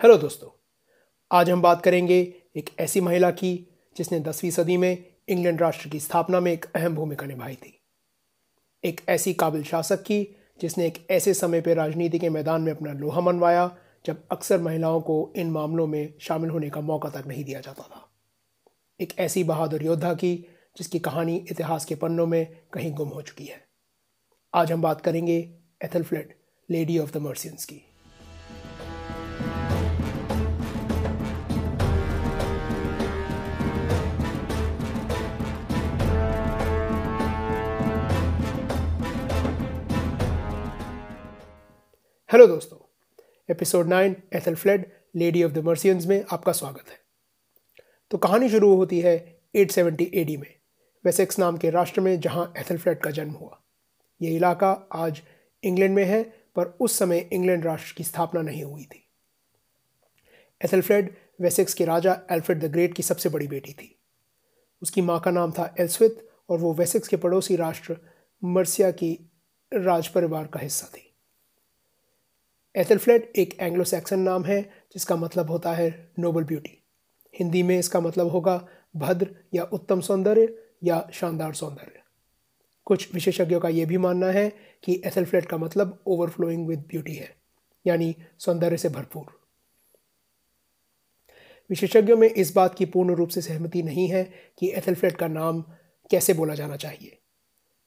Hello दोस्तों, आज हम बात करेंगे एक ऐसी महिला की जिसने दसवीं सदी में इंग्लैंड राष्ट्र की स्थापना में एक अहम भूमिका निभाई थी। एक ऐसी काबिल शासक की जिसने एक ऐसे समय पर राजनीति के मैदान में अपना लोहा मनवाया जब अक्सर महिलाओं को इन मामलों में शामिल होने का मौका तक नहीं दिया जाता था। एक ऐसी बहादुर योद्धा की जिसकी कहानी इतिहास के पन्नों में कहीं गुम हो चुकी है। आज हम बात करेंगे Aethelflaed lady of the Mercians की। हेलो दोस्तों, episode nine Aethelflaed lady of the Mercians में आपका स्वागत है। तो कहानी शुरू होती है 870 एडी में, वेसेक्स नाम के राष्ट्र में जहाँ एथलफ्लेड का जन्म हुआ। ये इलाका आज इंग्लैंड में है, पर उस समय इंग्लैंड राष्ट्र की स्थापना नहीं हुई थी। एथलफ्लेड वेसेक्स के राजा एल्फ्रेड द ग्रेट की सबसे बड़ी बेटी थी। उसकी माँ का नाम था एल्सविथ, और वो वेसेक्स के पड़ोसी राष्ट्र मर्सिया की राज परिवार का हिस्सा थी। एथलफ्लेड एक एंग्लो सैक्सन नाम है, जिसका मतलब होता है नोबल ब्यूटी। हिंदी में इसका मतलब होगा भद्र या उत्तम सौंदर्य या शानदार सौंदर्य। कुछ विशेषज्ञों का यह भी मानना है कि एथलफ्लेड का मतलब ओवरफ्लोइंग विद ब्यूटी है, यानी सौंदर्य से भरपूर। विशेषज्ञों में इस बात की पूर्ण रूप से सहमति नहीं है कि एथलफ्लेड का नाम कैसे बोला जाना चाहिए,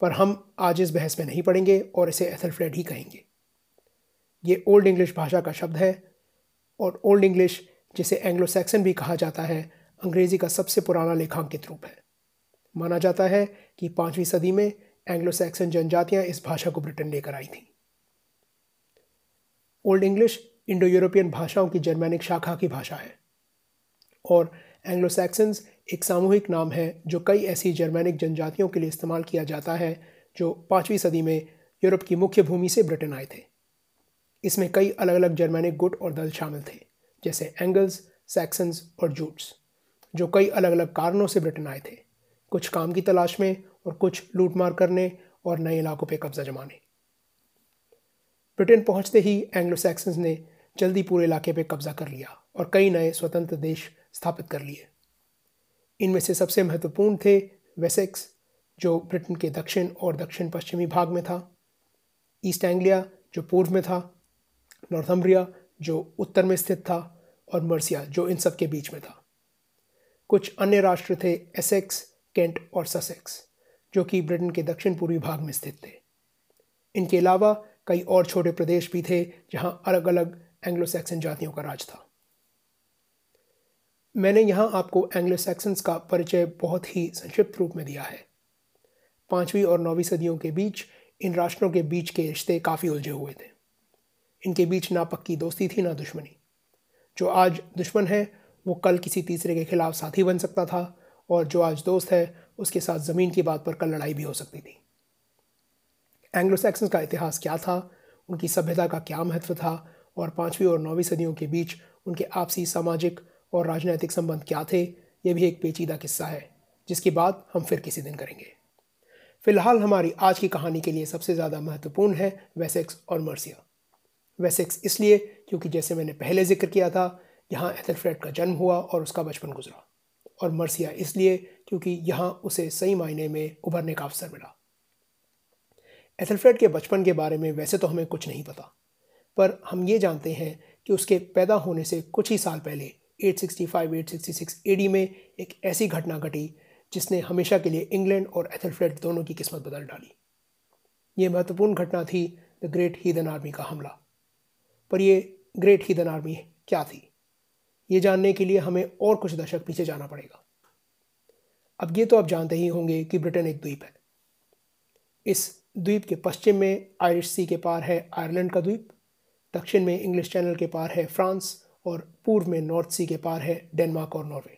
पर हम आज इस बहस में नहीं पढ़ेंगे और इसे एथलफ्लेड ही कहेंगे। ये ओल्ड इंग्लिश भाषा का शब्द है और ओल्ड इंग्लिश जिसे एंग्लो सैक्सन भी कहा जाता है, अंग्रेज़ी का सबसे पुराना लेखांकित रूप है। माना जाता है कि पाँचवीं सदी में एंग्लो सैक्सन जनजातियाँ इस भाषा को ब्रिटेन लेकर आई थीं। ओल्ड इंग्लिश इंडो यूरोपियन भाषाओं की जर्मैनिक शाखा की भाषा है और एंग्लो सैक्सन्स एक सामूहिक नाम है जो कई ऐसी जर्मैनिक जनजातियों के लिए इस्तेमाल किया जाता है जो पाँचवीं सदी में यूरोप की मुख्य भूमि से ब्रिटेन आए थे। इसमें कई अलग अलग जर्मैनिक गुट और दल शामिल थे, जैसे एंगल्स, सैक्सन्स और जूट्स, जो कई अलग अलग कारणों से ब्रिटेन आए थे। कुछ काम की तलाश में और कुछ लूटमार करने और नए इलाकों पर कब्जा जमाने। ब्रिटेन पहुँचते ही एंग्लो सैक्सन्स ने जल्दी पूरे इलाके पर कब्जा कर लिया और कई नए स्वतंत्र देश स्थापित कर लिए। इनमें से सबसे महत्वपूर्ण थे वेसेक्स, जो ब्रिटेन के दक्षिण और दक्षिण पश्चिमी भाग में था, ईस्ट एंग्लिया, जो पूर्व में था नॉर्थम्ब्रिया, जो उत्तर में स्थित था, और मर्सिया, जो इन सब के बीच में था। कुछ अन्य राष्ट्र थे एसेक्स, केंट और ससेक्स, जो कि ब्रिटेन के दक्षिण पूर्वी भाग में स्थित थे। इनके अलावा कई और छोटे प्रदेश भी थे, जहाँ अलग अलग एंग्लो सैक्सन जातियों का राज था। मैंने यहाँ आपको एंग्लो सैक्सन्स का परिचय बहुत ही संक्षिप्त रूप में दिया है। पाँचवीं और नौवीं सदियों के बीच इन राष्ट्रों के बीच के रिश्ते काफ़ी उलझे हुए थे। इनके बीच ना पक्की दोस्ती थी, ना दुश्मनी। जो आज दुश्मन है, वो कल किसी तीसरे के खिलाफ साथी बन सकता था और जो आज दोस्त है, उसके साथ ज़मीन की बात पर कल लड़ाई भी हो सकती थी। एंग्लो सैक्सन का इतिहास क्या था? उनकी सभ्यता का क्या महत्व था? और पाँचवीं और नौवीं सदियों के बीच उनके आपसी सामाजिक और राजनैतिक संबंध क्या थे? ये भी एक पेचीदा किस्सा है, जिसकी बात हम फिर किसी दिन करेंगे। फ़िलहाल हमारी आज की कहानी के लिए सबसे ज़्यादा महत्वपूर्ण है वेसेक्स और मर्सिया। वेसेक्स इसलिए, क्योंकि जैसे मैंने पहले ज़िक्र किया था, यहाँ एथलफ्रेड का जन्म हुआ और उसका बचपन गुजरा। और मर्सिया इसलिए, क्योंकि यहाँ उसे सही मायने में उभरने का अवसर मिला। एथलफ्रेड के बचपन के बारे में वैसे तो हमें कुछ नहीं पता, पर हम ये जानते हैं कि उसके पैदा होने से कुछ ही साल पहले 865-866 एडी में एक ऐसी घटना घटी, जिसने हमेशा के लिए इंग्लैंड और एथलफ्रेड दोनों की किस्मत बदल डाली। ये महत्वपूर्ण घटना थी द ग्रेट हीदन आर्मी का हमला। पर ये ग्रेट हीदन आर्मी क्या थी? ये जानने के लिए हमें और कुछ दशक पीछे जाना पड़ेगा। अब ये तो आप जानते ही होंगे कि ब्रिटेन एक द्वीप है। इस द्वीप के पश्चिम में आयरिश सी के पार है आयरलैंड का द्वीप, दक्षिण में इंग्लिश चैनल के पार है फ्रांस और पूर्व में नॉर्थ सी के पार है डेनमार्क और नॉर्वे।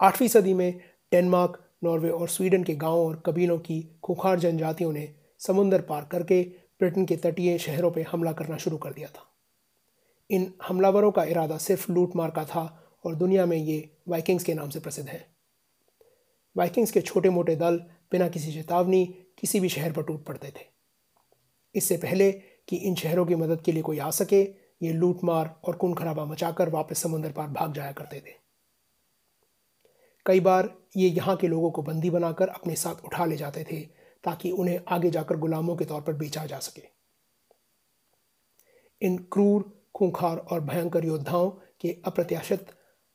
आठवीं सदी में डेनमार्क, नॉर्वे और स्वीडन के गाँवों और कबीलों की खुखार जनजातियों ने समुंदर पार करके ब्रिटेन के तटीय शहरों पर हमला करना शुरू कर दिया था। इन हमलावरों का इरादा सिर्फ़ लूट मार का था और दुनिया में ये वाइकिंग्स के नाम से प्रसिद्ध है। वाइकिंग्स के छोटे मोटे दल बिना किसी चेतावनी किसी भी शहर पर टूट पड़ते थे। इससे पहले कि इन शहरों की मदद के लिए कोई आ सके, ये लूट मार और खून खराबा मचाकर वापस समुद्र पार भाग जाया करते थे। कई बार ये यहाँ के लोगों को बंदी बनाकर अपने साथ उठा ले जाते थे ताकि उन्हें आगे जाकर गुलामों के तौर पर बेचा जा सके। इन क्रूर, खूंखार और भयंकर योद्धाओं के अप्रत्याशित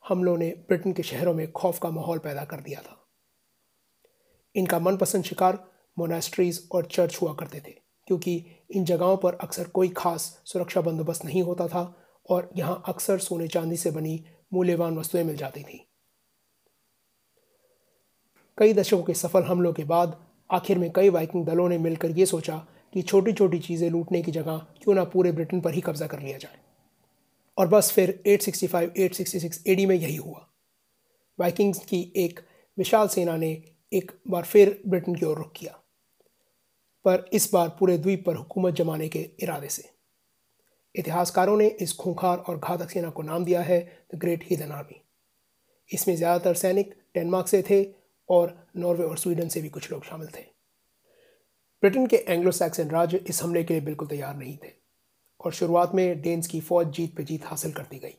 हमलों ने ब्रिटेन के शहरों में खौफ का माहौल पैदा कर दिया था। इनका मनपसंद शिकार मोनास्ट्रीज और चर्च हुआ करते थे, क्योंकि इन जगहों पर अक्सर कोई खास सुरक्षा बंदोबस्त नहीं होता था और यहाँ अक्सर सोने चांदी से बनी मूल्यवान वस्तुएँ मिल जाती थी। कई दशकों के सफल हमलों के बाद आखिर में कई वाइकिंग दलों ने मिलकर ये सोचा कि छोटी छोटी चीज़ें लूटने की जगह क्यों ना पूरे ब्रिटेन पर ही कब्जा कर लिया जाए। और बस फिर 865 866 एडी में यही हुआ। वाइकिंग्स की एक विशाल सेना ने एक बार फिर ब्रिटेन की ओर रुख किया। पर इस बार पूरे द्वीप पर हुकूमत जमाने के इरादे से। इतिहासकारों ने इस खूंखार और घातक सेना को नाम दिया है द ग्रेट हीदन आर्मी इसमें ज़्यादातर सैनिक डेनमार्क से थे और नॉर्वे और स्वीडन से भी कुछ लोग शामिल थे। ब्रिटेन के एंग्लो सैक्सन राज्य इस हमले के लिए बिल्कुल तैयार नहीं थे और शुरुआत में डेन्स की फौज जीत पे जीत हासिल करती गई।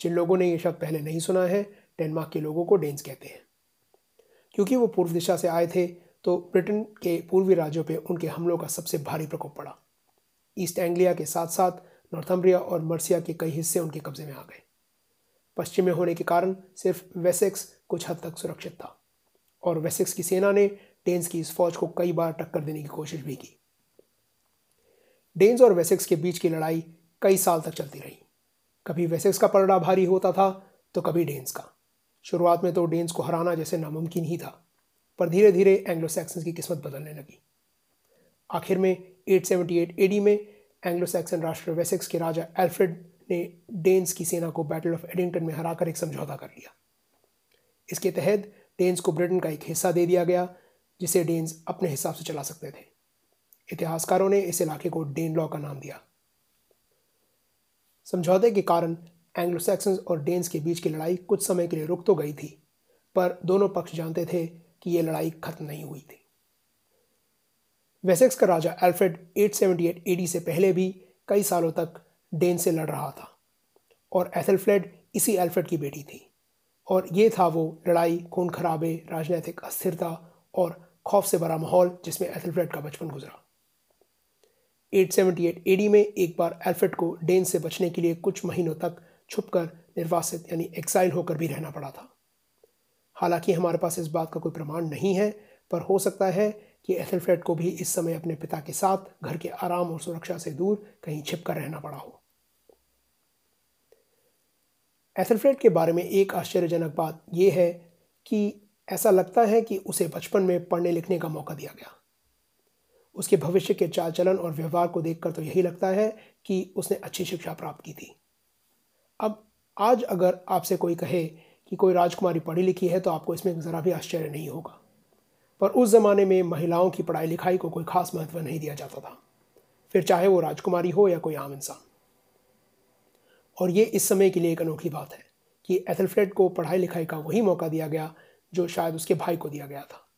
जिन लोगों ने यह शब्द पहले नहीं सुना है, डेनमार्क के लोगों को डेन्स कहते हैं। क्योंकि वो पूर्व दिशा से आए थे तो ब्रिटेन के पूर्वी राज्यों पर उनके हमलों का सबसे भारी प्रकोप पड़ा। ईस्ट एंग्लिया के साथ साथ नॉर्थम्ब्रिया और मर्सिया के कई हिस्से उनके कब्जे में आ गए। पश्चिम में होने के कारण सिर्फ़ वेसेक्स कुछ हद तक सुरक्षित था। और वेसेक्स की सेना ने डेन्स की इस फौज को कई बार टक्कर देने की कोशिश भी की। डेन्स और वेसेक्स के बीच की लड़ाई कई साल तक चलती रही। कभी वेसेक्स का पलड़ा भारी होता था तो कभी डेन्स का। शुरुआत में तो डेन्स को हराना जैसे नामुमकिन ही था, पर धीरे धीरे एंग्लो सैक्सन की किस्मत बदलने लगी। आखिर में 878 एडी में एंग्लो सैक्सन राष्ट्र वेसेक्स के राजा एल्फ्रेड ने डेन्स की सेना को बैटल ऑफ़ एडिंगटन में हराकर एक समझौता कर लिया। इसके तहत डेन्स को ब्रिटेन का एक हिस्सा दे दिया गया, जिसे डेन्स अपने हिसाब से चला सकते थे। इतिहासकारों ने इस इलाके को डेन लॉ का नाम दिया। समझौते के कारण एंग्लो सैक्सन्स और डेन्स के बीच की लड़ाई कुछ समय के लिए रुक तो गई थी, पर दोनों पक्ष जानते थे कि यह लड़ाई खत्म नहीं हुई थी। वेसेक्स का राजा एल्फ्रेड 878 एडी से पहले भी कई सालों तक डेन से लड़ रहा था, और एथलफ्लेड इसी एल्फ्रेड की बेटी थी। और ये था वो लड़ाई, खून खराबे, राजनीतिक अस्थिरता और खौफ से भरा माहौल जिसमें एथलफ्लेड का बचपन गुजरा। 878 एडी में एक बार एल्फ्रेड को डेन से बचने के लिए कुछ महीनों तक छुपकर निर्वासित यानी एक्साइल होकर भी रहना पड़ा था। हालाँकि हमारे पास इस बात का कोई प्रमाण नहीं है, पर हो सकता है कि एथलफ्रेड को भी इस समय अपने पिता के साथ घर के आराम और सुरक्षा से दूर कहीं छिप कर रहना पड़ा हो। एथलफ्रेड के बारे में एक आश्चर्यजनक बात यह है कि ऐसा लगता है कि उसे बचपन में पढ़ने लिखने का मौका दिया गया। उसके भविष्य के चाल चलन और व्यवहार को देखकर तो यही लगता है कि उसने अच्छी शिक्षा प्राप्त की थी। अब आज अगर आपसे कोई कहे कि कोई राजकुमारी पढ़ी लिखी है तो आपको इसमें ज़रा भी आश्चर्य नहीं होगा। पर उस ज़माने में महिलाओं की पढ़ाई लिखाई को कोई खास महत्व नहीं दिया जाता था। फिर चाहे वो राजकुमारी हो या कोई आम इंसान। और ये इस समय के लिए एक अनोखी बात है कि एथलफ्रेड को पढ़ाई लिखाई का वही मौका दिया गया जो शायद उसके भाई को दिया गया था।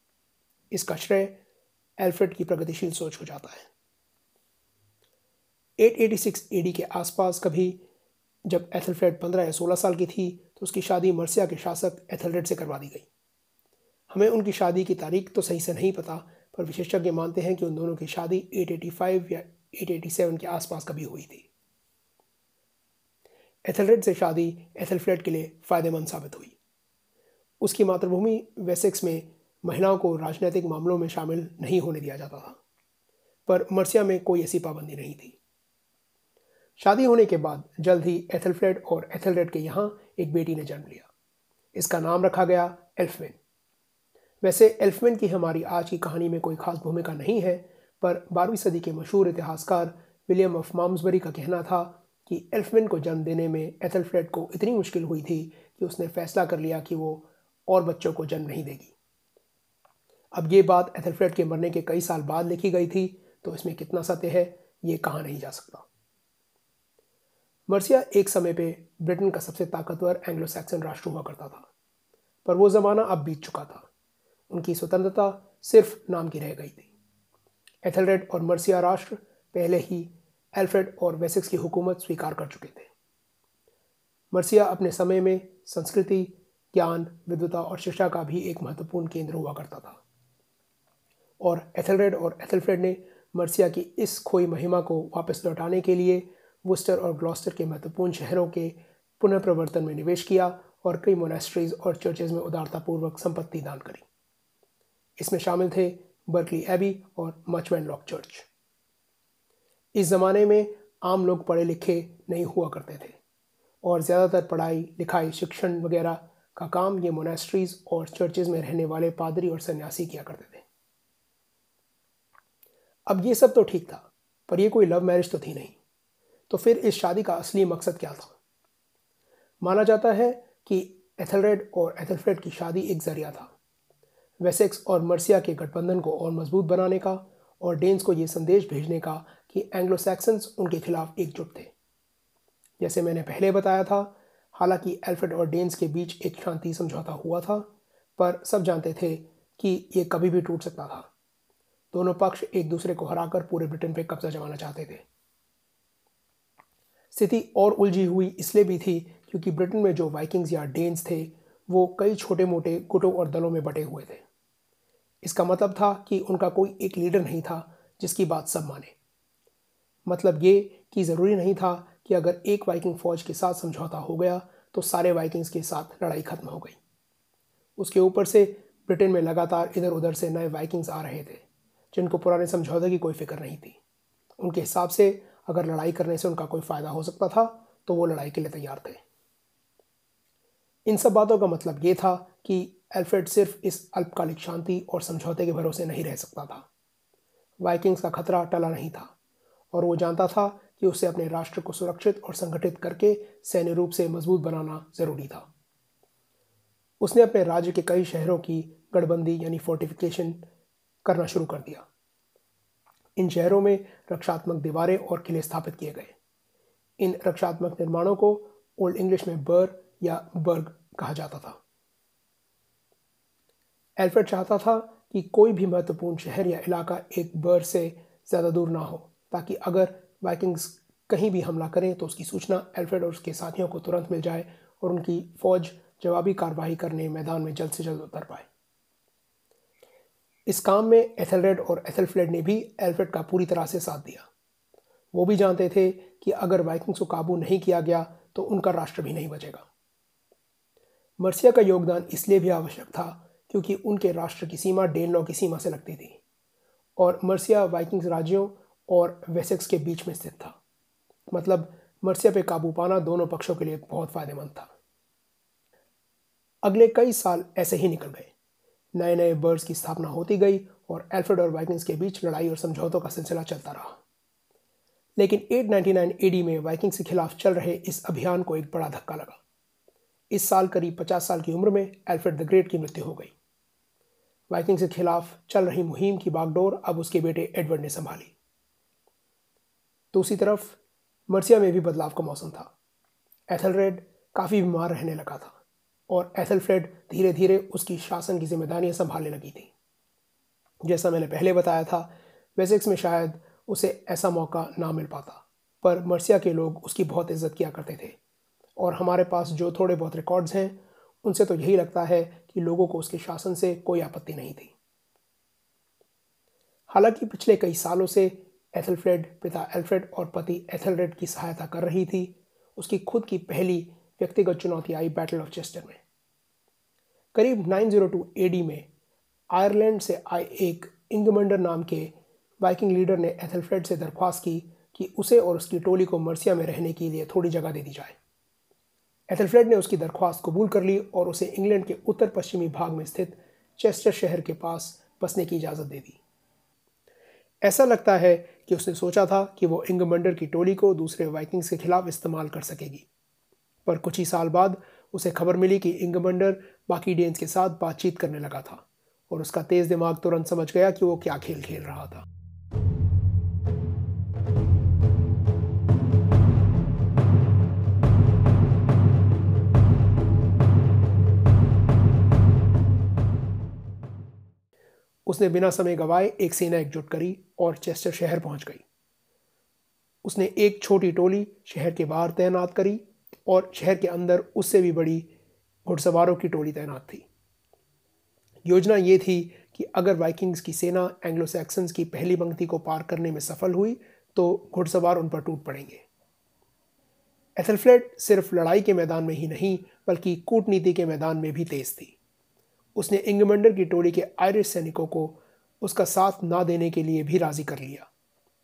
इसका श्रेय एल्फ्रेड की प्रगतिशील सोच हो जाता है। 886 एडी के आसपास कभी जब एथलफ्रेड 15 या 16 साल की थी तो उसकी शादी मर्सिया के शासक एथलरेड से करवा दी गई। हमें उनकी शादी की तारीख तो सही से नहीं पता, पर विशेषज्ञ मानते हैं कि उन दोनों की शादी 885 या 887 के आसपास कभी हुई थी। एथलरेड से शादी एथलफ्रेड के लिए फ़ायदेमंद साबित हुई। उसकी मातृभूमि वेसेक्स में महिलाओं को राजनीतिक मामलों में शामिल नहीं होने दिया जाता था, पर मर्सिया में कोई ऐसी पाबंदी नहीं थी। शादी होने के बाद जल्द ही एथलफ्रेड और एथलरेड के यहाँ एक बेटी ने जन्म लिया। इसका नाम रखा गया एल्फविन वैसे एल्फविन की हमारी आज की कहानी में कोई खास भूमिका नहीं है, पर बारहवीं सदी के मशहूर इतिहासकार विलियम ऑफ़ माम्सबरी का कहना था कि एल्फविन को जन्म देने में एथलफ्रेड को इतनी मुश्किल हुई थी कि उसने फैसला कर लिया कि वो और बच्चों को जन्म नहीं देगी। अब ये बात एथलफ्रेड के मरने के कई साल बाद लिखी गई थी तो इसमें कितना सत्य है, ये कहा नहीं जा सकता। मर्सिया एक समय पे ब्रिटेन का सबसे ताकतवर एंग्लो सैक्सन राष्ट्र हुआ करता था, पर वो ज़माना अब बीत चुका था। उनकी स्वतंत्रता सिर्फ़ नाम की रह गई थी। एथलरेड और मर्सिया राष्ट्र पहले ही एल्फ्रेड और वेसेक्स की हुकूमत स्वीकार कर चुके थे। मर्सिया अपने समय में संस्कृति, ज्ञान, विद्वता और शिक्षा का भी एक महत्वपूर्ण केंद्र हुआ करता था। और एथलरेड और एथलफ्रेड ने मर्सिया की इस खोई महिमा को वापस लौटाने के लिए वुस्टर और ग्लॉस्टर के महत्वपूर्ण शहरों के पुनर्प्रवर्तन में निवेश किया और कई मोनेस्ट्रीज और चर्चेज में उदारतापूर्वक संपत्ति दान करी। इसमें शामिल थे बर्कली एबी और मचवैन लॉक चर्च इस ज़माने में आम लोग पढ़े लिखे नहीं हुआ करते थे। और ज़्यादातर पढ़ाई, लिखाई, शिक्षण वगैरह का काम ये मोनेस्ट्रीज और चर्चेज में रहने वाले पादरी और सन्यासी किया करते थे। अब ये सब तो ठीक था, पर यह कोई लव मैरिज तो थी नहीं। तो फिर इस शादी का असली मकसद क्या था? माना जाता है कि एथलरेड और एथलफ्रेड की शादी एक ज़रिया था। वेसेक्स और मर्सिया के गठबंधन को और मज़बूत बनाने का और डेन्स को ये संदेश भेजने का कि एंग्लो सैक्सन्स उनके खिलाफ एकजुट थे। जैसे मैंने पहले बताया था, हालाँकि एल्फ्रेड और डेन्स के बीच एक शांति समझौता हुआ था, पर सब जानते थे कि ये कभी भी टूट सकता था। दोनों पक्ष एक दूसरे को हराकर पूरे ब्रिटेन पर कब्जा जमाना चाहते थे। स्थिति और उलझी हुई इसलिए भी थी क्योंकि ब्रिटेन में जो वाइकिंग्स या डेन्स थे, वो कई छोटे मोटे गुटों और दलों में बटे हुए थे। इसका मतलब था कि उनका कोई एक लीडर नहीं था, जिसकी बात सब माने। मतलब ये कि ज़रूरी नहीं था कि अगर एक वाइकिंग फ़ौज के साथ समझौता हो गया तो सारे वाइकिंग्स के साथ लड़ाई खत्म हो गई। उसके ऊपर से ब्रिटेन में लगातार इधर उधर से नए वाइकिंग्स आ रहे थे, जिनको पुराने समझौते की कोई फ़िक्र नहीं थी। उनके हिसाब से अगर लड़ाई करने से उनका कोई फ़ायदा हो सकता था तो वो लड़ाई के लिए तैयार थे। इन सब बातों का मतलब ये था कि एल्फ्रेड सिर्फ़ इस अल्पकालिक शांति और समझौते के भरोसे नहीं रह सकता था। वाइकिंग्स का खतरा टला नहीं था। और वो जानता था कि उसे अपने राष्ट्र को सुरक्षित और संगठित करके सैन्य रूप से मज़बूत बनाना ज़रूरी था। उसने अपने राज्य के कई शहरों की गढ़बंदी यानी फोर्टिफिकेशन करना शुरू कर दिया। इन शहरों में रक्षात्मक दीवारें और किले स्थापित किए गए। इन रक्षात्मक निर्माणों को ओल्ड इंग्लिश में बर या बर्ग कहा जाता था। एल्फ्रेड चाहता था कि कोई भी महत्वपूर्ण शहर या इलाका एक बर से ज़्यादा दूर ना हो। ताकि अगर वाइकिंग्स कहीं भी हमला करें तो उसकी सूचना एल्फ्रेड और उसके साथियों को तुरंत मिल जाए और उनकी फ़ौज जवाबी कार्रवाई करने मैदान में जल्द से जल्द उतर पाए। इस काम में एथलरेड और एथलफ्लेड ने भी एल्फ्रेड का पूरी तरह से साथ दिया। वो भी जानते थे कि अगर वाइकिंग्स को काबू नहीं किया गया तो उनका राष्ट्र भी नहीं बचेगा। मर्सिया का योगदान इसलिए भी आवश्यक था क्योंकि उनके राष्ट्र की सीमा डेनलॉ की सीमा से लगती थी और मर्सिया वाइकिंग्स राज्यों और वेसेक्स के बीच में स्थित था। मतलब मर्सिया पे काबू पाना दोनों पक्षों के लिए बहुत फ़ायदेमंद था। अगले कई साल ऐसे ही निकल गए। नए नए बर्ड्स की स्थापना होती गई और एल्फ्रेड और वाइकिंग्स के बीच लड़ाई और समझौतों का सिलसिला चलता रहा। लेकिन 899 एडी में वाइकिंग्स के खिलाफ चल रहे इस अभियान को एक बड़ा धक्का लगा। इस साल करीब 50 साल की उम्र में एल्फ्रेड द ग्रेट की मृत्यु हो गई। वाइकिंग्स के खिलाफ चल रही मुहिम की बागडोर अब उसके बेटे एडवर्ड ने संभाली। दूसरी तरफ़ मर्सिया में भी बदलाव का मौसम था। एथलरेड काफ़ी बीमार रहने लगा था और एथलफ्रेड धीरे धीरे उसकी शासन की जिम्मेदारियाँ संभालने लगी थी। जैसा मैंने पहले बताया था, वेसेक्स में शायद उसे ऐसा मौका ना मिल पाता, पर मर्सिया के लोग उसकी बहुत इज़्ज़त किया करते थे और हमारे पास जो थोड़े बहुत रिकॉर्ड्स हैं, उनसे तो यही लगता है कि लोगों को उसके शासन से कोई आपत्ति नहीं थी। हालाँकि पिछले कई सालों से एथलफ्रेड, पिता एल्फ्रेड और पति एथलरेड की सहायता कर रही थी। उसकी खुद की पहली व्यक्तिगत चुनौती आई बैटल ऑफ़ चेस्टर में। करीब 902 एडी में आयरलैंड से आए एक इंगमंडर नाम के वाइकिंग लीडर ने एथलफ्रेड से दरख्वास्त की कि उसे और उसकी टोली को मर्सिया में रहने के लिए थोड़ी जगह दे दी जाए। एथलफ्रेड ने उसकी दरख्वास्त कबूल कर ली और उसे इंग्लैंड के उत्तर पश्चिमी भाग में स्थित चेस्टर शहर के पास बसने की इजाज़त दे दी। ऐसा लगता है कि उसने सोचा था कि वो इंगमंडर की टोली को दूसरे वाइकिंग्स के खिलाफ इस्तेमाल कर सकेगी। पर कुछ ही साल बाद उसे खबर मिली कि इंगमंडर बाकी डेंस के साथ बातचीत करने लगा था और उसका तेज़ दिमाग तुरंत समझ गया कि वो क्या खेल खेल रहा था। उसने बिना समय गवाए एक सेना एकजुट करी और चेस्टर शहर पहुँच गई। उसने एक छोटी टोली शहर के बाहर तैनात करी और शहर के अंदर उससे भी बड़ी घुड़सवारों की टोली तैनात थी। योजना ये थी कि अगर वाइकिंग्स की सेना एंग्लो सैक्सन्स की पहली पंक्ति को पार करने में सफल हुई तो घुड़सवार उन पर टूट पड़ेंगे। एथलफ्लेट सिर्फ़ लड़ाई के मैदान में ही नहीं, बल्कि कूटनीति के मैदान में भी तेज थी। उसने इंगमंडर की टोली के आयरिश सैनिकों को उसका साथ ना देने के लिए भी राज़ी कर लिया।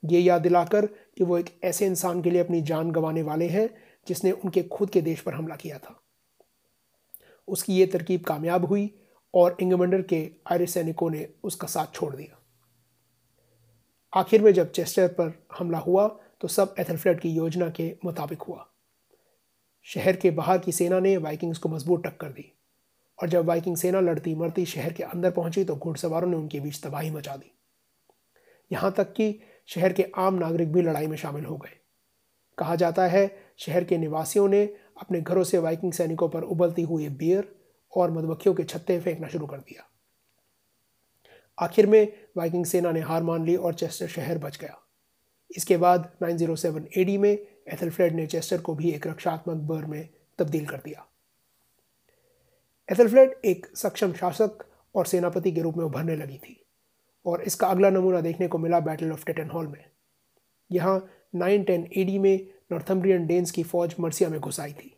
ये याद दिलाकर कि वो एक ऐसे इंसान के लिए अपनी जान गंवाने वाले हैं जिसने उनके खुद के देश पर हमला किया था। उसकी ये तरकीब कामयाब हुई और इंगमंडर के आयरिश सैनिकों ने उसका साथ छोड़ दिया। आखिर में जब चेस्टर पर हमला हुआ तो सब एथलफ्लेट की योजना के मुताबिक हुआ। शहर के बाहर की सेना ने वाइकिंग्स को मज़बूत टक्कर दी। और जब वाइकिंग सेना लड़ती मरती शहर के अंदर पहुँची तो घुड़सवारों ने उनके बीच तबाही मचा दी। यहाँ तक कि शहर के आम नागरिक भी लड़ाई में शामिल हो गए। कहा जाता है, शहर के निवासियों ने अपने घरों से वाइकिंग सैनिकों पर उबलती हुई बियर और मधुमक्खियों के छत्ते फेंकना शुरू कर दिया। आखिर में वाइकिंग सेना ने हार मान ली और चेस्टर शहर बच गया। इसके बाद 907 एडी में एथलफ्रेड ने चेस्टर को भी एक रक्षात्मक बर में तब्दील कर दिया। एथलफ्रेड एक सक्षम शासक और सेनापति के रूप में उभरने लगी थी, और इसका अगला नमूना देखने को मिला बैटल ऑफ़ टेटन हॉल में। यहाँ नाइन टेन एडी में नॉर्थम्ब्रियन डेन्स की फौज मर्सिया में घुस आई थी।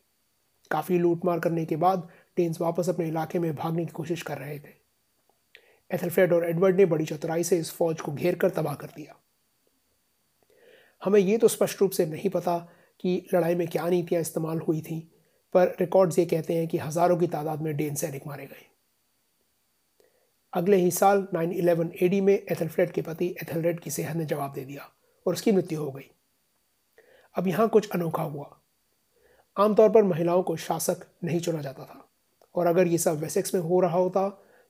काफ़ी लूटमार करने के बाद डेन्स वापस अपने इलाके में भागने की कोशिश कर रहे थे। एथलफ्रेड और एडवर्ड ने बड़ी चतुराई से इस फौज को घेर कर तबाह कर दिया। हमें ये तो स्पष्ट रूप से नहीं पता कि लड़ाई में क्या नीतियाँ इस्तेमाल हुई थी पर रिकॉर्ड्स ये कहते हैं कि हज़ारों की तादाद में डेन सैनिक मारे गए। अगले ही साल 911 एडी में एथलफ्रेड के पति एथलरेड की सेहत ने जवाब दे दिया और उसकी मृत्यु हो गई। अब यहाँ कुछ अनोखा हुआ। आमतौर पर महिलाओं को शासक नहीं चुना जाता था। और अगर ये सब वेसेक्स में हो रहा होता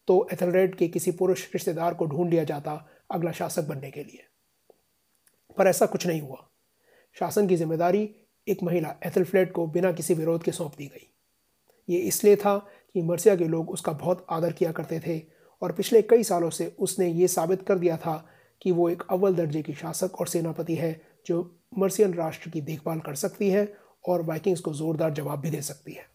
तो एथलरेड के किसी पुरुष रिश्तेदार को ढूंढ लिया जाता अगला शासक बनने के लिए। पर ऐसा कुछ नहीं हुआ। शासन की ज़िम्मेदारी एक महिला एथलफ्लेट को बिना किसी विरोध के सौंप दी गई। ये इसलिए था कि मर्सिया के लोग उसका बहुत आदर किया करते थे और पिछले कई सालों से उसने ये साबित कर दिया था कि वो एक अव्वल दर्जे की शासक और सेनापति है, जो मर्सियन राष्ट्र की देखभाल कर सकती है और वाइकिंग्स को ज़ोरदार जवाब भी दे सकती है।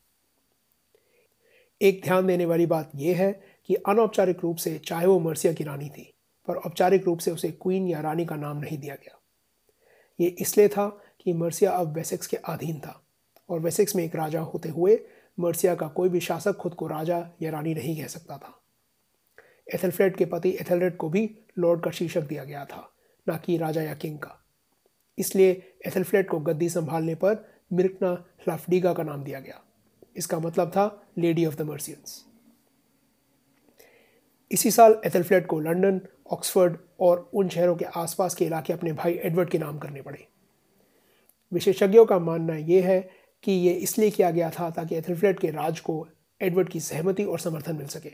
एक ध्यान देने वाली बात यह है कि अनौपचारिक रूप से चाहे वो मर्सिया की रानी थी, पर औपचारिक रूप से उसे क्वीन या रानी का नाम नहीं दिया गया। ये इसलिए था कि मर्सिया अब वेसेक्स के अधीन था और वेसेक्स में एक राजा होते हुए मर्सिया का कोई भी शासक खुद को राजा या रानी नहीं कह सकता था। एथलफ्रेड के पति एथलरेड को भी लॉर्ड का शीर्षक दिया गया था, ना कि राजा या किंग का। इसलिए एथलफ्रेड को गद्दी संभालने पर मिर्कना ह्लाफ्डीगा का नाम दिया गया। इसका मतलब था लेडी ऑफ़ द मर्सियंस इसी साल एथलफ्लेट को लंदन, ऑक्सफोर्ड और उन शहरों के आसपास के इलाके अपने भाई एडवर्ड के नाम करने पड़े। विशेषज्ञों का मानना यह है कि ये इसलिए किया गया था ताकि एथलफ्लेट के राज को एडवर्ड की सहमति और समर्थन मिल सके।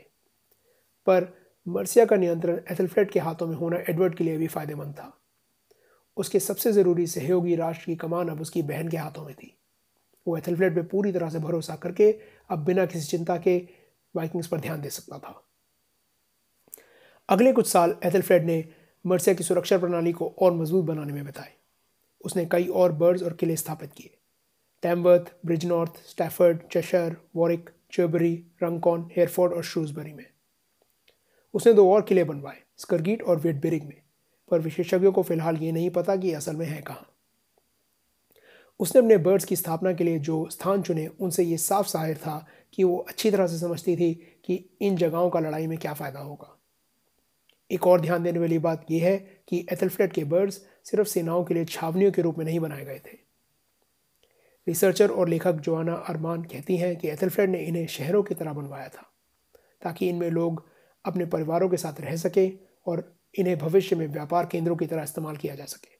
पर मर्सिया का नियंत्रण एथलफ्लेट के हाथों में होना एडवर्ड के लिए भी फ़ायदेमंद था। उसके सबसे ज़रूरी सहयोगी राष्ट्र की कमान अब उसकी बहन के हाथों में थी। वो एथलफ्लेट पर पूरी तरह से भरोसा करके अब बिना किसी चिंता के वाइकिंग्स पर ध्यान दे सकता था। अगले कुछ साल एथलफ्रेड ने मर्सिया की सुरक्षा प्रणाली को और मज़बूत बनाने में बताए उसने कई और बर्ड्स और किले स्थापित किए। Tamworth Bridgnorth Stafford Chester Warwick Chirbury Runcorn Hereford और श्रूजबरी में। उसने दो और किले बनवाए स्कर्गीट और वेटबेरिग में, पर विशेषज्ञों को फ़िलहाल ये नहीं पता कि असल में है कहाँ। उसने अपने बर्ड्स की स्थापना के लिए जो स्थान चुने, उनसे ये साफ़ ज़ाहिर था कि वो अच्छी तरह से समझती थी कि इन जगहों का लड़ाई में क्या फ़ायदा होगा। एक और ध्यान देने वाली बात यह है कि एथलफ्लेट के बर्ड्स सिर्फ़ सेनाओं के लिए छावनियों के रूप में नहीं बनाए गए थे। रिसर्चर और लेखक जोआना अरमान कहती हैं कि एथलफ्रेड ने इन्हें शहरों की तरह बनवाया था, ताकि इनमें लोग अपने परिवारों के साथ रह सके और इन्हें भविष्य में व्यापार केंद्रों की तरह इस्तेमाल किया जा सके।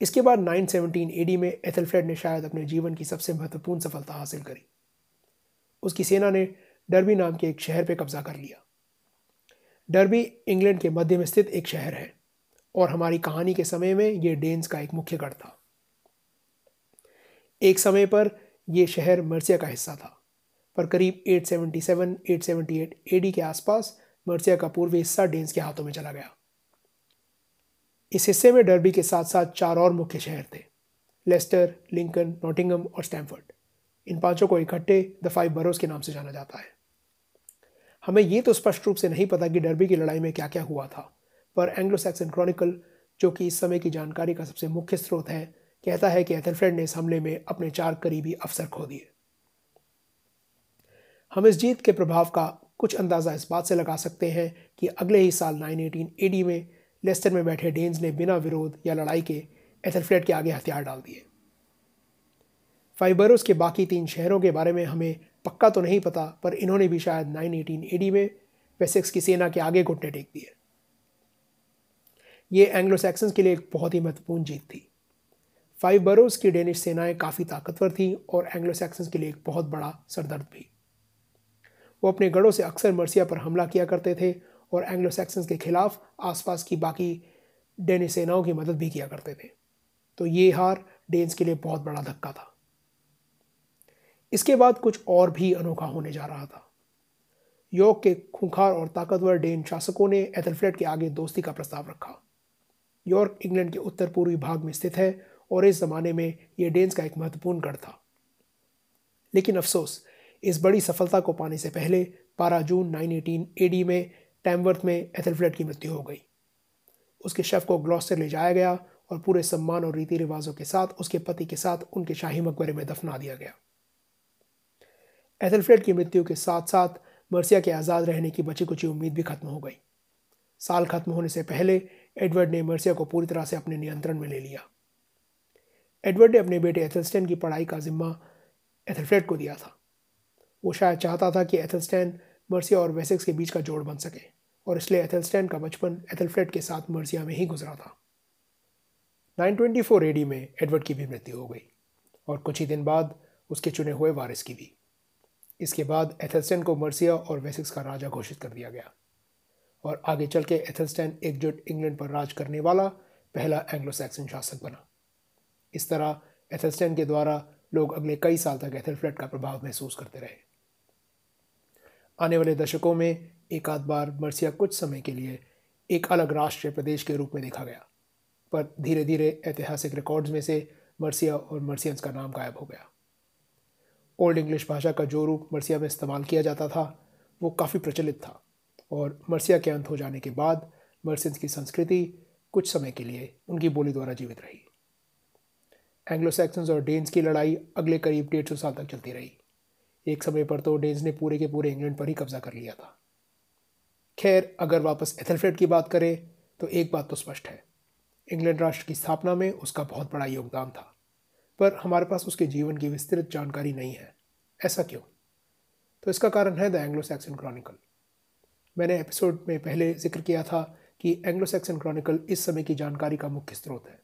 इसके बाद 917 एडी में एथलफ्रेड ने शायद अपने जीवन की सबसे महत्वपूर्ण सफलता हासिल करी। उसकी सेना ने डरबी नाम के एक शहर पर कब्जा कर लिया। डरबी, इंग्लैंड के मध्य में स्थित एक शहर है। और हमारी कहानी के समय में यह डेन्स का एक मुख्य गढ़ था। एक समय पर यह शहर मर्सिया का हिस्सा था, पर करीब 877 878 एडी के आसपास मर्सिया का पूर्वी हिस्सा डेन्स के हाथों में चला गया। इस हिस्से में डर्बी के साथ साथ चार और मुख्य शहर थे, लेस्टर, लिंकन, नॉटिंगम और स्टैमफर्ड। इन पाँचों को इकट्ठे द फाइव बरोस के नाम से जाना जाता है। हमें ये तो स्पष्ट रूप से नहीं पता कि डर्बी की लड़ाई में क्या क्या हुआ था पर एंग्लो सैक्सन क्रॉनिकल, जो कि इस समय की जानकारी का सबसे मुख्य स्रोत है, कहता है कि एथलफ्रेड ने इस हमले में अपने चार करीबी अफसर खो दिए। हम इस जीत के प्रभाव का कुछ अंदाज़ा इस बात से लगा सकते हैं कि अगले ही साल 918 एडी में लेस्टर में बैठे डेन्स ने बिना विरोध या लड़ाई के एथलफ्रेड के आगे हथियार डाल दिए। फाइबरोस के बाकी तीन शहरों के बारे में हमें पक्का तो नहीं पता, पर इन्होंने भी शायद 918 एडी में वेसेक्स की सेना के आगे घुटने टेक दिए। ये एंग्लो सैक्सन्स के लिए एक बहुत ही महत्वपूर्ण जीत थी। फाइव बरोज की डेनिश सेनाएँ काफ़ी ताकतवर थीं और एंग्लो सैक्सन्स के लिए एक बहुत बड़ा सरदर्द भी। वो अपने गढ़ों से अक्सर मर्सिया पर हमला किया करते थे और एंग्लो सैक्सन्स के खिलाफ आसपास की बाकी डेनिश सेनाओं की मदद भी किया करते थे। तो ये हार डेन्स के लिए बहुत बड़ा धक्का था। इसके बाद कुछ और भी अनोखा होने जा रहा था। योग के खूंखार और ताकतवर डेन शासकों ने एथलफ्लेट के आगे दोस्ती का प्रस्ताव रखा। यॉर्क इंग्लैंड के उत्तर पूर्वी भाग में स्थित है और इस ज़माने में यह डेन्स का एक महत्वपूर्ण गढ़ था। लेकिन अफसोस, इस बड़ी सफलता को पाने से पहले 12 जून 918 एडी में टैमवर्थ में एथलफ्लेट की मृत्यु हो गई। उसके शव को ग्लॉस्टर ले जाया गया और पूरे सम्मान और रीति रिवाजों के साथ, उसके पति के साथ उनके शाही मकबरे में दफना दिया गया। एथलफ्लेट की मृत्यु के साथ साथ मर्सिया के आज़ाद रहने की बची कुची उम्मीद भी खत्म हो गई। साल खत्म होने से पहले एडवर्ड ने मर्सिया को पूरी तरह से अपने नियंत्रण में ले लिया। एडवर्ड ने अपने बेटे एथलस्टैन की पढ़ाई का जिम्मा एथलफ्रेड को दिया था। वो शायद चाहता था कि एथलस्टैन मर्सिया और वेसेक्स के बीच का जोड़ बन सके, और इसलिए एथलस्टैन का बचपन एथलफ्रेड के साथ मर्सिया में ही गुजरा था। 924 एडी में एडवर्ड की भी मृत्यु हो गई, और कुछ ही दिन बाद उसके चुने हुए वारिस की भी। इसके बाद एथलस्टैन को मर्सिया और वेसेक्स का राजा घोषित कर दिया गया। और आगे चल के एथलस्टैन एकजुट इंग्लैंड पर राज करने वाला पहला एंग्लो सैक्सन शासक बना। इस तरह एथलस्टैन के द्वारा लोग अगले कई साल तक एथलफ्लेट का प्रभाव महसूस करते रहे। आने वाले दशकों में एक आध बार मर्सिया कुछ समय के लिए एक अलग राष्ट्रीय प्रदेश के रूप में देखा गया, पर धीरे धीरे ऐतिहासिक रिकॉर्ड्स में से मर्सिया और मर्सियंस का नाम गायब हो गया। ओल्ड इंग्लिश भाषा का जो रूप मर्सिया में इस्तेमाल किया जाता था, वो काफ़ी प्रचलित था। और मर्सिया के अंत हो जाने के बाद मर्सियंस की संस्कृति कुछ समय के लिए उनकी बोली द्वारा जीवित रही। एंग्लो सैक्सन्स और डेन्स की लड़ाई अगले करीब डेढ़ सौ साल तक चलती रही। एक समय पर तो डेन्स ने पूरे के पूरे इंग्लैंड पर ही कब्जा कर लिया था। खैर, अगर वापस एथलफ्रेड की बात करें तो एक बात तो स्पष्ट है। इंग्लैंड राष्ट्र की स्थापना में उसका बहुत बड़ा योगदान था, पर हमारे पास उसके जीवन की विस्तृत जानकारी नहीं है। ऐसा क्यों? तो इसका कारण है द एंग्लो सैक्सन क्रॉनिकल। मैंने एपिसोड में पहले ज़िक्र किया था कि एंग्लो सैक्सन क्रॉनिकल इस समय की जानकारी का मुख्य स्रोत है,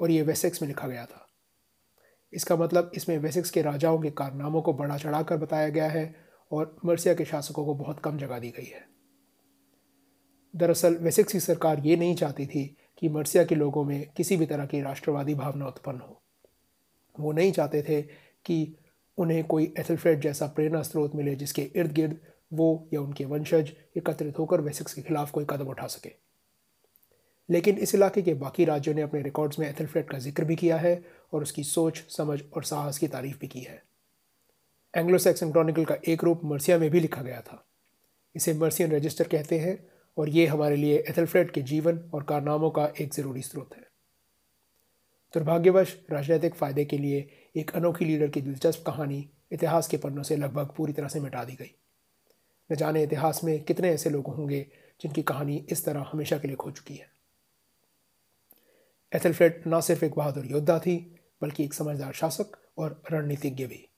और ये वेसेक्स में लिखा गया था। इसका मतलब इसमें वेसेक्स के राजाओं के कारनामों को बढ़ा चढ़ाकर बताया गया है, और मर्सिया के शासकों को बहुत कम जगह दी गई है। दरअसल वेसेक्स की सरकार ये नहीं चाहती थी कि मर्सिया के लोगों में किसी भी तरह की राष्ट्रवादी भावना उत्पन्न हो। वो नहीं चाहते थे कि उन्हें कोई एथलफ्रेड जैसा प्रेरणा स्रोत मिले जिसके इर्द गिर्द वो या उनके वंशज एकत्रित होकर वेसेक्स के खिलाफ कोई कदम उठा सके। लेकिन इस इलाके के बाकी राज्यों ने अपने रिकॉर्ड्स में एथलफ्रेड का ज़िक्र भी किया है और उसकी सोच, समझ और साहस की तारीफ़ भी की है। एंग्लो सैक्सन क्रॉनिकल का एक रूप मर्सिया में भी लिखा गया था। इसे मर्सियन रजिस्टर कहते हैं और ये हमारे लिए एथलफ्रेड के जीवन और कारनामों का एक ज़रूरी स्रोत है। दुर्भाग्यवश, राजनीतिक फ़ायदे के लिए एक अनोखी लीडर की दिलचस्प कहानी इतिहास के पन्नों से लगभग पूरी तरह से मिटा दी गई। न जाने इतिहास में कितने ऐसे लोग होंगे जिनकी कहानी इस तरह हमेशा के लिए खो चुकी है। एथलफ्रेड न सिर्फ़ एक बहादुर योद्धा थी, बल्कि एक समझदार शासक और रणनीतिज्ञ भी।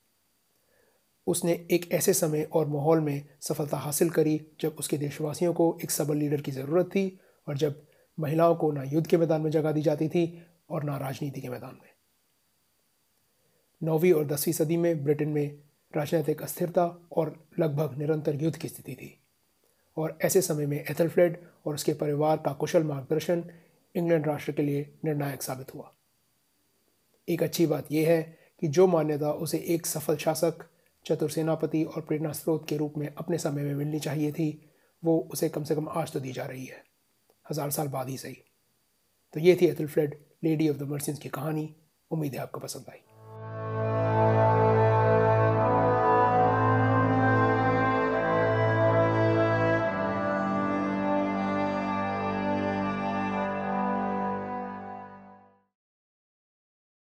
उसने एक ऐसे समय और माहौल में सफलता हासिल करी जब उसके देशवासियों को एक सबल लीडर की ज़रूरत थी और जब महिलाओं को ना युद्ध के मैदान में जगह दी जाती थी और ना राजनीति के मैदान में। नौवीं और दसवीं सदी में ब्रिटेन में राजनीतिक अस्थिरता और लगभग निरंतर युद्ध की स्थिति थी। और ऐसे समय में एथलफ्रेड और उसके परिवार का कुशल मार्गदर्शन इंग्लैंड राष्ट्र के लिए निर्णायक साबित हुआ। एक अच्छी बात यह है कि जो मान्यता उसे एक सफल शासक, चतुर सेनापति और प्रेरणा स्रोत के रूप में अपने समय में मिलनी चाहिए थी, वो उसे कम से कम आज तो दी जा रही है। हज़ार साल बाद ही सही। तो ये थी Aethelflaed lady of the Mercians की कहानी। उम्मीद है आपको पसंद आई।